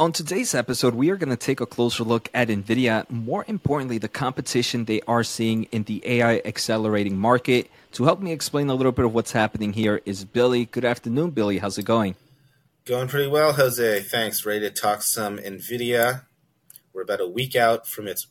On today's episode, we are going to take a closer look at NVIDIA, more importantly, the competition they are seeing in the AI accelerating market. To help me explain a little bit of what's happening here is Billy. Good afternoon, Billy. How's it going? Going pretty well, Jose. Thanks. Ready to talk some NVIDIA. We're about a week out from its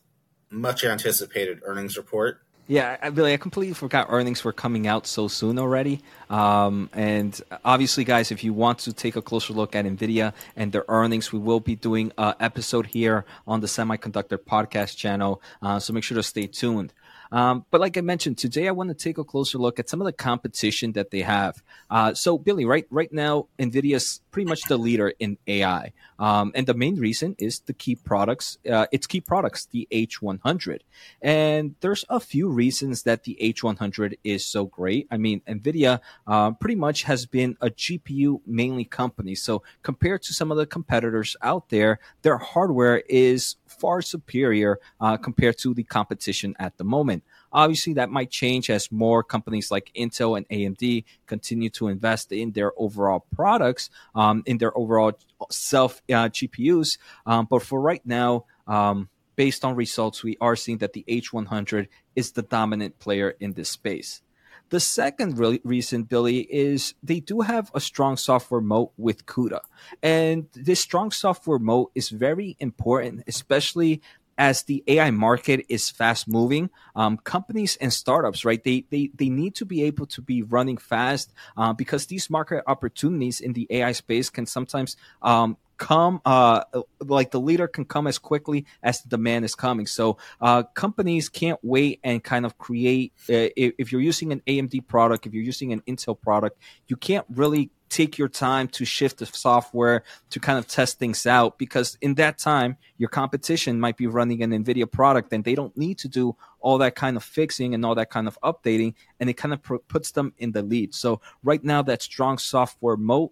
much anticipated earnings report. Yeah, I, really, I completely forgot earnings were coming out so soon already. Um, and obviously, guys, if you want to take a closer look at NVIDIA and their earnings, we will be doing an episode here on the Semiconductor Podcast channel. Uh, so make sure to stay tuned. Um, but like I mentioned, today I want to take a closer look at some of the competition that they have. Uh, so Billy, right right now, Nvidia's pretty much the leader in AI, um, and the main reason is the key products. Uh, its key products, the H100, and there's a few reasons that the H100 is so great. I mean, Nvidia uh, pretty much has been a GPU mainly company, so compared to some of the competitors out there, their hardware is far superior uh, compared to the competition at the moment. Obviously, that might change as more companies like Intel and AMD continue to invest in their overall products, um, in their overall self uh, GPUs. Um, but for right now, um, based on results, we are seeing that the H100 is the dominant player in this space. The second really reason, Billy, is they do have a strong software moat with CUDA. And this strong software moat is very important, especially as the AI market is fast moving, um, companies and startups, right, they, they, they need to be able to be running fast uh, because these market opportunities in the AI space can sometimes um, come uh, like the leader can come as quickly as the demand is coming. So uh, companies can't wait and kind of create uh, if, if, you're using an amd product if you're using an intel product you can't really take your time to shift the software to kind of test things out because in that time your competition might be running an nvidia product and they don't need to do all that kind of fixing and all that kind of updating and it kind of pr- puts them in the lead. So right now that strong software moat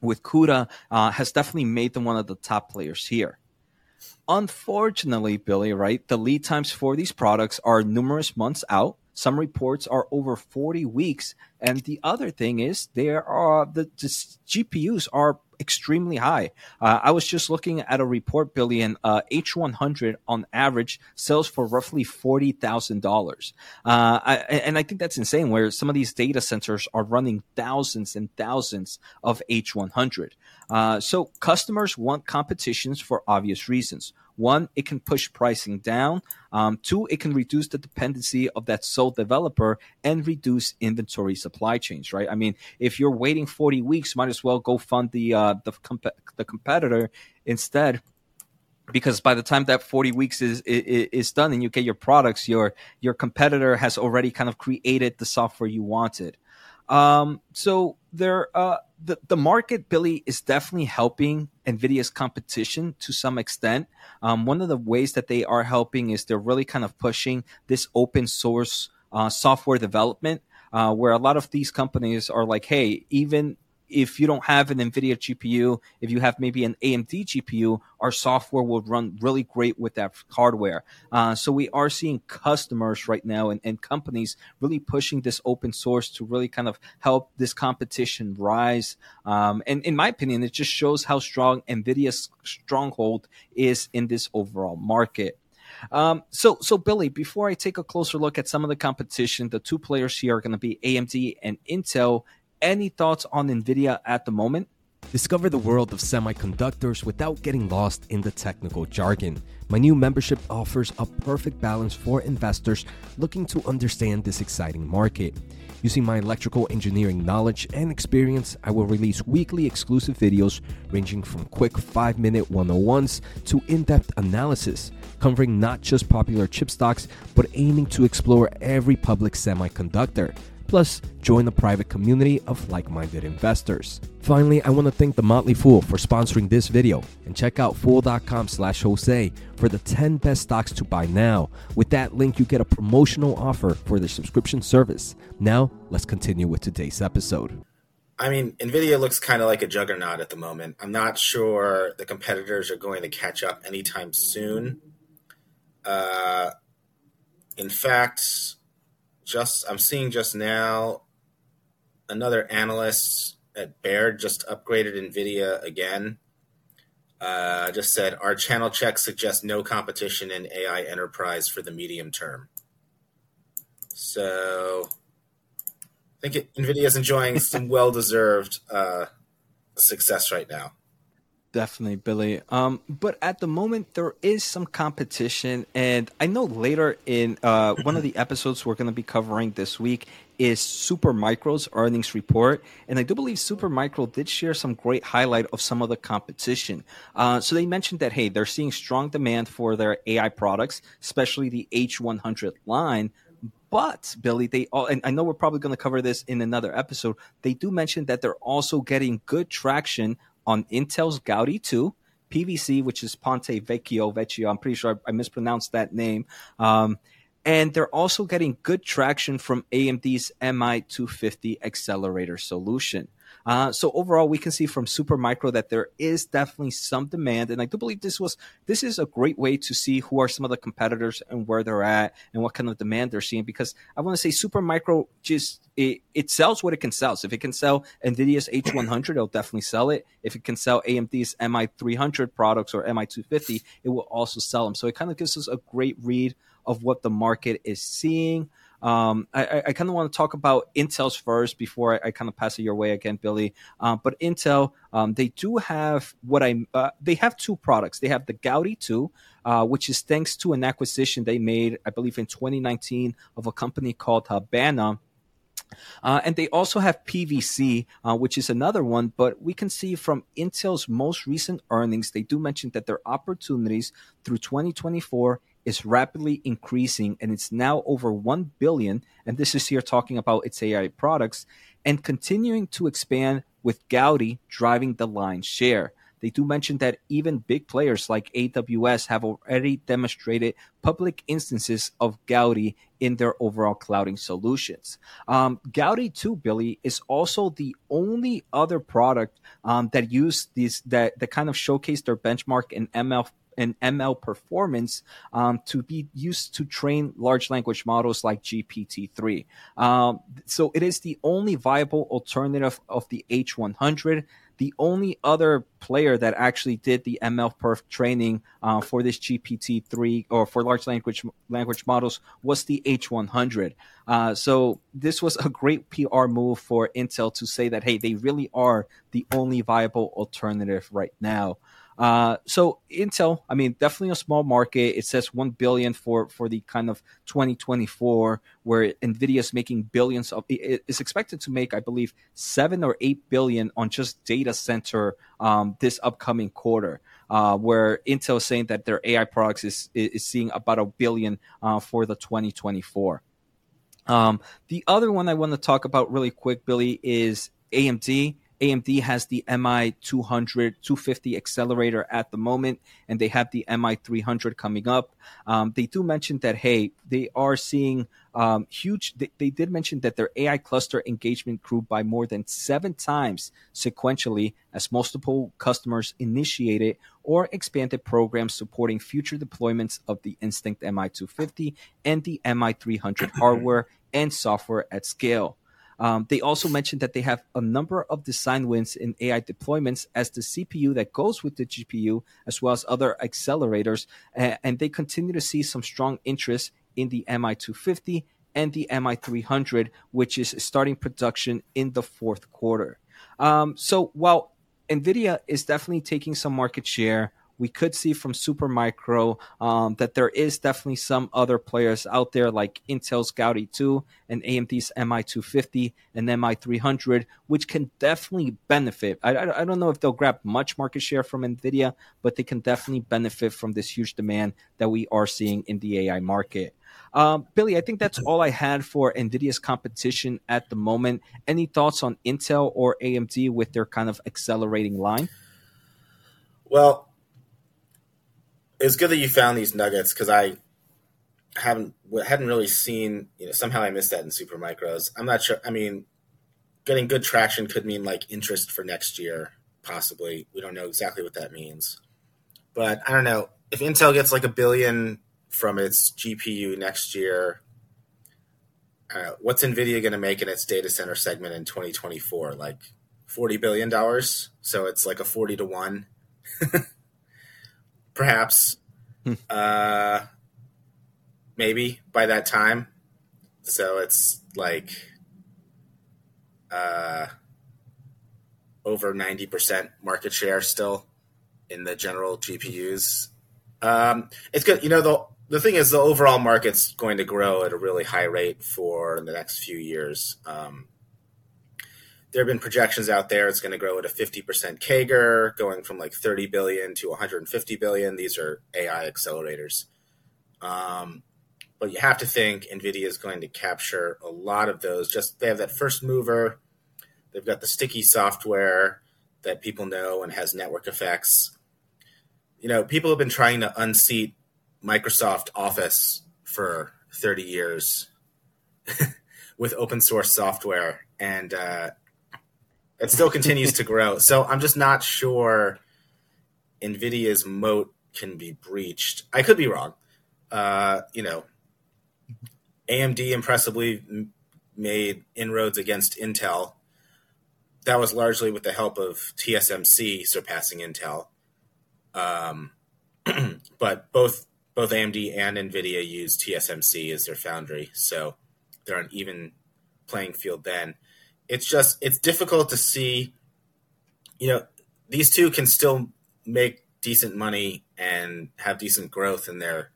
with CUDA uh, has definitely made them one of the top players here. Unfortunately billy right the lead times for these products are numerous months out some reports are over 40 weeks. And the other thing is there are the, the GPUs are extremely high. Uh, I was just looking at a report, Billy, and uh, H100 on average sells for roughly forty thousand uh, dollars. And I think that's insane. Where some of these data centers are running thousands and thousands of H100. Uh, so customers want competitions for obvious reasons. One, it can push pricing down. Um, two, it can reduce the dependency of that sole developer and reduce inventory supply chains. Right? I mean, if you're waiting 40 weeks, might as well go fund the uh, the, comp- the competitor instead because by the time that 40 weeks is, is, is done and you get your products your your competitor has already kind of created the software you wanted um, so there, uh, the the market, Billy, is definitely helping Nvidia's competition to some extent. Um, one of the ways that they are helping is they're really kind of pushing this open source uh, software development, uh, where a lot of these companies are like, hey, even if you don't have an NVIDIA GPU, if you have maybe an AMD GPU, our software will run really great with that hardware. Uh, so we are seeing customers right now and, and, companies really pushing this open source to really kind of help this competition rise. Um, and in my opinion, it just shows how strong NVIDIA's stronghold is in this overall market. Um, so, so Billy, before I take a closer look at some of the competition, the two players here are going to be AMD and Intel any thoughts on NVIDIA at the moment? Discover the world of semiconductors without getting lost in the technical jargon. My new membership offers a perfect balance for investors looking to understand this exciting market. Using my electrical engineering knowledge and experience, I will release weekly exclusive videos ranging from quick 5 minute 101s to in depth analysis, covering not just popular chip stocks, but aiming to explore every public semiconductor. Plus, join the private community of like minded investors. Finally, I want to thank The Motley Fool for sponsoring this video and check out fool.com slash Jose for the 10 best stocks to buy now. With that link, you get a promotional offer for the subscription service. Now, let's continue with today's episode. I mean, Nvidia looks kind of like a juggernaut at the moment. I'm not sure the competitors are going to catch up anytime soon. Uh, in fact, just I'm seeing just now another analyst at Baird just upgraded Nvidia again. uh, just said our channel checks suggest no competition in AI enterprise for the medium term. So I think it, NVIDIA is enjoying some well deserved uh, success right now. Definitely, Billy. Um, but at the moment, there is some competition, and I know later in uh, one of the episodes we're going to be covering this week is Supermicro's earnings report, and I do believe Supermicro did share some great highlight of some of the competition. Uh, so they mentioned that hey, they're seeing strong demand for their AI products, especially the H100 line. But Billy, they all, and I know we're probably going to cover this in another episode. They do mention that they're also getting good traction on Intel's Gaudi 2, PVC, which is Ponte Vecchio, Vecchio. I'm pretty sure I, I mispronounced that name. Um, and they're also getting good traction from AMD's MI250 accelerator solution. Uh, so overall, we can see from Supermicro that there is definitely some demand, and I do believe this was this is a great way to see who are some of the competitors and where they're at and what kind of demand they're seeing. Because I want to say Supermicro just it, it sells what it can sell. So if it can sell Nvidia's H100, it'll definitely sell it. If it can sell AMD's MI300 products or MI250, it will also sell them. So it kind of gives us a great read of what the market is seeing. Um, I, I kind of want to talk about Intel's first before I, I kind of pass it your way again, Billy. Um, but Intel, um, they do have what I uh, they have two products. They have the Gaudi 2, uh, which is thanks to an acquisition they made, I believe, in 2019 of a company called Habana. Uh, and they also have PVC, uh, which is another one. But we can see from Intel's most recent earnings, they do mention that their opportunities through 2024 is rapidly increasing and it's now over 1 billion and this is here talking about its AI products and continuing to expand with Gaudi driving the line share. They do mention that even big players like AWS have already demonstrated public instances of Gaudi in their overall clouding solutions. Um, Gaudi 2, Billy, is also the only other product um, that use these that that kind of showcase their benchmark in ML and ML performance um, to be used to train large language models like GPT-3. Um, so it is the only viable alternative of the H100 the only other player that actually did the MLPerf training uh, for this GPT-3 or for large language language models was the H100. Uh, so this was a great PR move for Intel to say that hey, they really are the only viable alternative right now. Uh, so Intel, I mean, definitely a small market. It says one billion for for the kind of 2024, where Nvidia is making billions of. It is expected to make, I believe, seven or eight billion on just data center um, this upcoming quarter. Uh, where Intel is saying that their AI products is is seeing about a billion uh, for the 2024. Um, the other one I want to talk about really quick, Billy, is AMD. AMD has the MI 200 250 accelerator at the moment, and they have the MI 300 coming up. Um, they do mention that hey, they are seeing um, huge. They, they, did mention that their AI cluster engagement grew by more than seven times sequentially as multiple customers initiated or expanded programs supporting future deployments of the Instinct MI 250 and the MI 300 hardware and software at scale. Um, they also mentioned that they have a number of design wins in AI deployments as the CPU that goes with the GPU, as well as other accelerators. Uh, and they continue to see some strong interest in the MI250 and the MI300, which is starting production in the fourth quarter. Um, so while NVIDIA is definitely taking some market share, we could see from Supermicro um, that there is definitely some other players out there like Intel's Gaudi 2 and AMD's MI250 and MI300, which can definitely benefit. I, I, I don't know if they'll grab much market share from NVIDIA, but they can definitely benefit from this huge demand that we are seeing in the AI market. Um, Billy, I think that's all I had for NVIDIA's competition at the moment. Any thoughts on Intel or AMD with their kind of accelerating line? Well, it's good that you found these nuggets because I haven't hadn't really seen. You know, somehow I missed that in Supermicro's. I'm not sure. I mean, getting good traction could mean like interest for next year, possibly. We don't know exactly what that means, but I don't know if Intel gets like a billion from its GPU next year. Uh, what's Nvidia going to make in its data center segment in 2024? Like 40 billion dollars. So it's like a 40 to one. perhaps. uh, maybe by that time. So it's like uh, over 90% market share still in the general GPUs. Um, it's good. You know, the, the thing is, the overall market's going to grow at a really high rate for the next few years. Um, there have been projections out there it's going to grow at a 50% CAGR, going from like 30 billion to 150 billion. These are AI accelerators. Um, but you have to think NVIDIA is going to capture a lot of those. Just they have that first mover, they've got the sticky software that people know and has network effects. You know, people have been trying to unseat Microsoft Office for 30 years with open source software, and uh, it still continues to grow. So I'm just not sure NVIDIA's moat can be breached. I could be wrong. Uh, you know, AMD impressively made inroads against Intel. That was largely with the help of TSMC surpassing Intel. Um, but both both AMD and Nvidia use TSMC as their foundry, so they're on even playing field. Then it's just it's difficult to see. You know, these two can still make decent money and have decent growth in their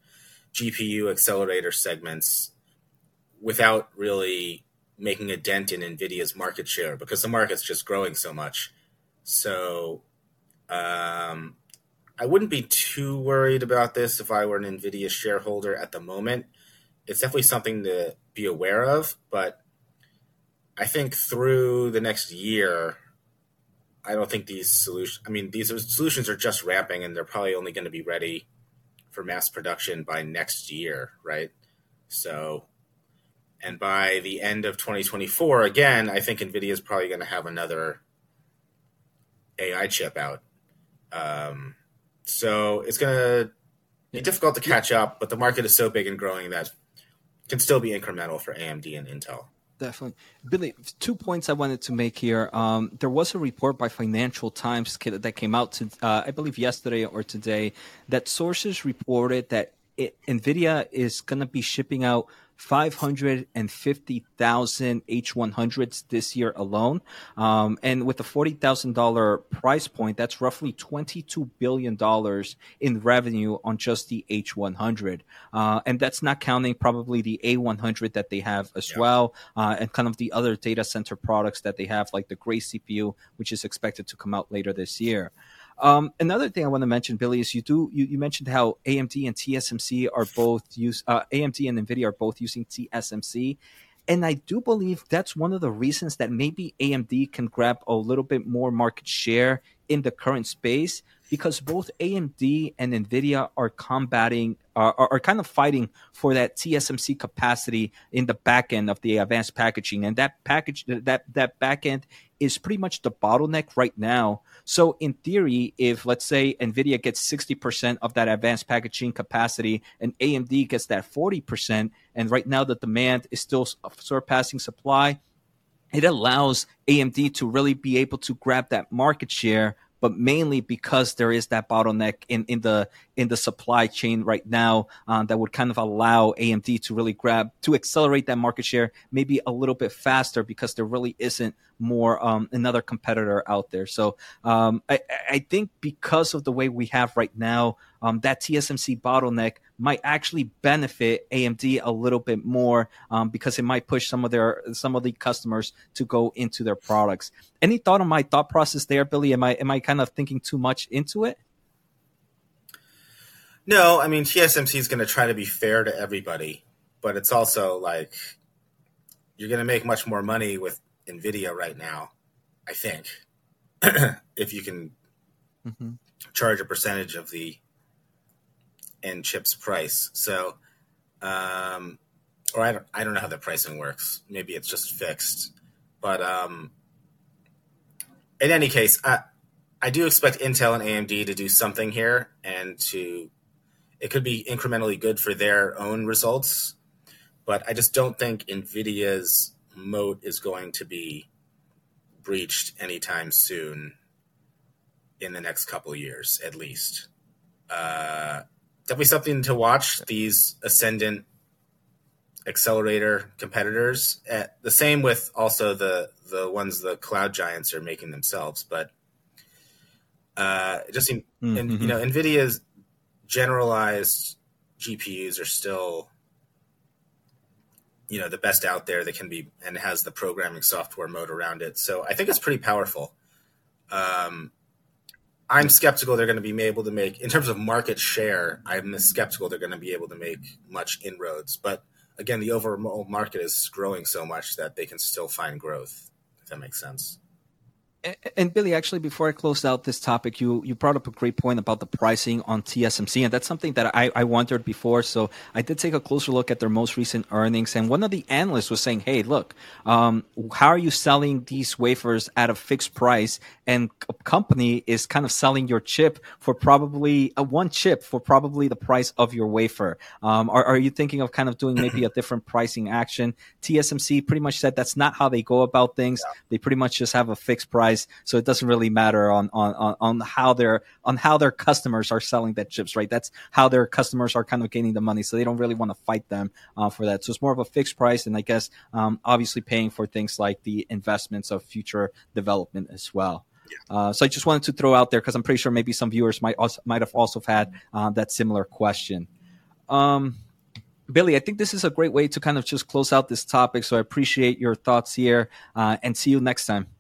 GPU accelerator segments without really making a dent in Nvidia's market share because the market's just growing so much. So um, I wouldn't be too worried about this if I were an Nvidia shareholder at the moment. It's definitely something to be aware of, but I think through the next year, I don't think these solutions. I mean, these solutions are just ramping, and they're probably only going to be ready for mass production by next year, right? So and by the end of 2024, again, I think NVIDIA is probably going to have another AI chip out. Um, so it's going to be difficult to catch up, but the market is so big and growing that it can still be incremental for AMD and Intel. Definitely. Billy, two points I wanted to make here. Um, there was a report by Financial Times that came out, to, uh, I believe, yesterday or today, that sources reported that it, NVIDIA is going to be shipping out 550,000 H100s this year alone. Um, and with a $40,000 price point, that's roughly $22 billion in revenue on just the H100. Uh, and that's not counting probably the A100 that they have as yeah. well, uh, and kind of the other data center products that they have, like the Grace CPU, which is expected to come out later this year. Um, another thing I want to mention, Billy, is you do you, you mentioned how AMD and TSMC are both use uh, AMD and Nvidia are both using TSMC, and I do believe that's one of the reasons that maybe AMD can grab a little bit more market share in the current space because both AMD and Nvidia are combating are, are kind of fighting for that TSMC capacity in the back end of the advanced packaging. And that package that that back end is pretty much the bottleneck right now so in theory, if let's say NVIDIA gets 60% of that advanced packaging capacity and AMD gets that 40%, and right now the demand is still surpassing supply, it allows AMD to really be able to grab that market share but mainly because there is that bottleneck in, in the in the supply chain right now um, that would kind of allow AMD to really grab to accelerate that market share maybe a little bit faster because there really isn't more um, another competitor out there. So um, I, I think because of the way we have right now, um, that TSMC bottleneck might actually benefit AMD a little bit more um, because it might push some of their some of the customers to go into their products. Any thought on my thought process there, Billy? Am I am I kind of thinking too much into it? No, I mean TSMC is going to try to be fair to everybody, but it's also like you're going to make much more money with Nvidia right now. I think if you can mm-hmm. charge a percentage of the and chips price. So, um, or I don't, I don't know how the pricing works. Maybe it's just fixed. But um, in any case, I, I do expect Intel and AMD to do something here, and to it could be incrementally good for their own results. But I just don't think Nvidia's moat is going to be breached anytime soon in the next couple years, at least. uh, definitely something to watch. These ascendant accelerator competitors. At, uh, the same with also the the ones the cloud giants are making themselves, but uh, it just seems mm-hmm. and you know Nvidia's generalized GPUs are still you know the best out there that can be and has the programming software mode around it. So I think it's pretty powerful. Um, I'm skeptical they're going to be able to make in terms of market share. I'm skeptical they're going to be able to make much inroads, but again, the overall market is growing so much that they can still find growth. If that makes sense. And Billy, actually, before I close out this topic, you, you brought up a great point about the pricing on TSMC, and that's something that I, I wondered before. So I did take a closer look at their most recent earnings, and one of the analysts was saying, "Hey, look, um, how are you selling these wafers at a fixed price, and a company is kind of selling your chip for probably uh, one chip for probably the price of your wafer? Um, are, are you thinking of kind of doing maybe a different pricing action?" TSMC pretty much said that's not how they go about things. Yeah. They pretty much just have a fixed price price, so it doesn't really matter on on on how their on how their customers are selling that chips, right? That's how their customers are kind of gaining the money, so they don't really want to fight them uh, for that. So it's more of a fixed price, and I guess um, obviously paying for things like the investments of future development as well. Uh, so I just wanted to throw out there because I'm pretty sure maybe some viewers might also, might have also had uh, that similar question. Um, Billy, I think this is a great way to kind of just close out this topic. So I appreciate your thoughts here, uh, and see you next time.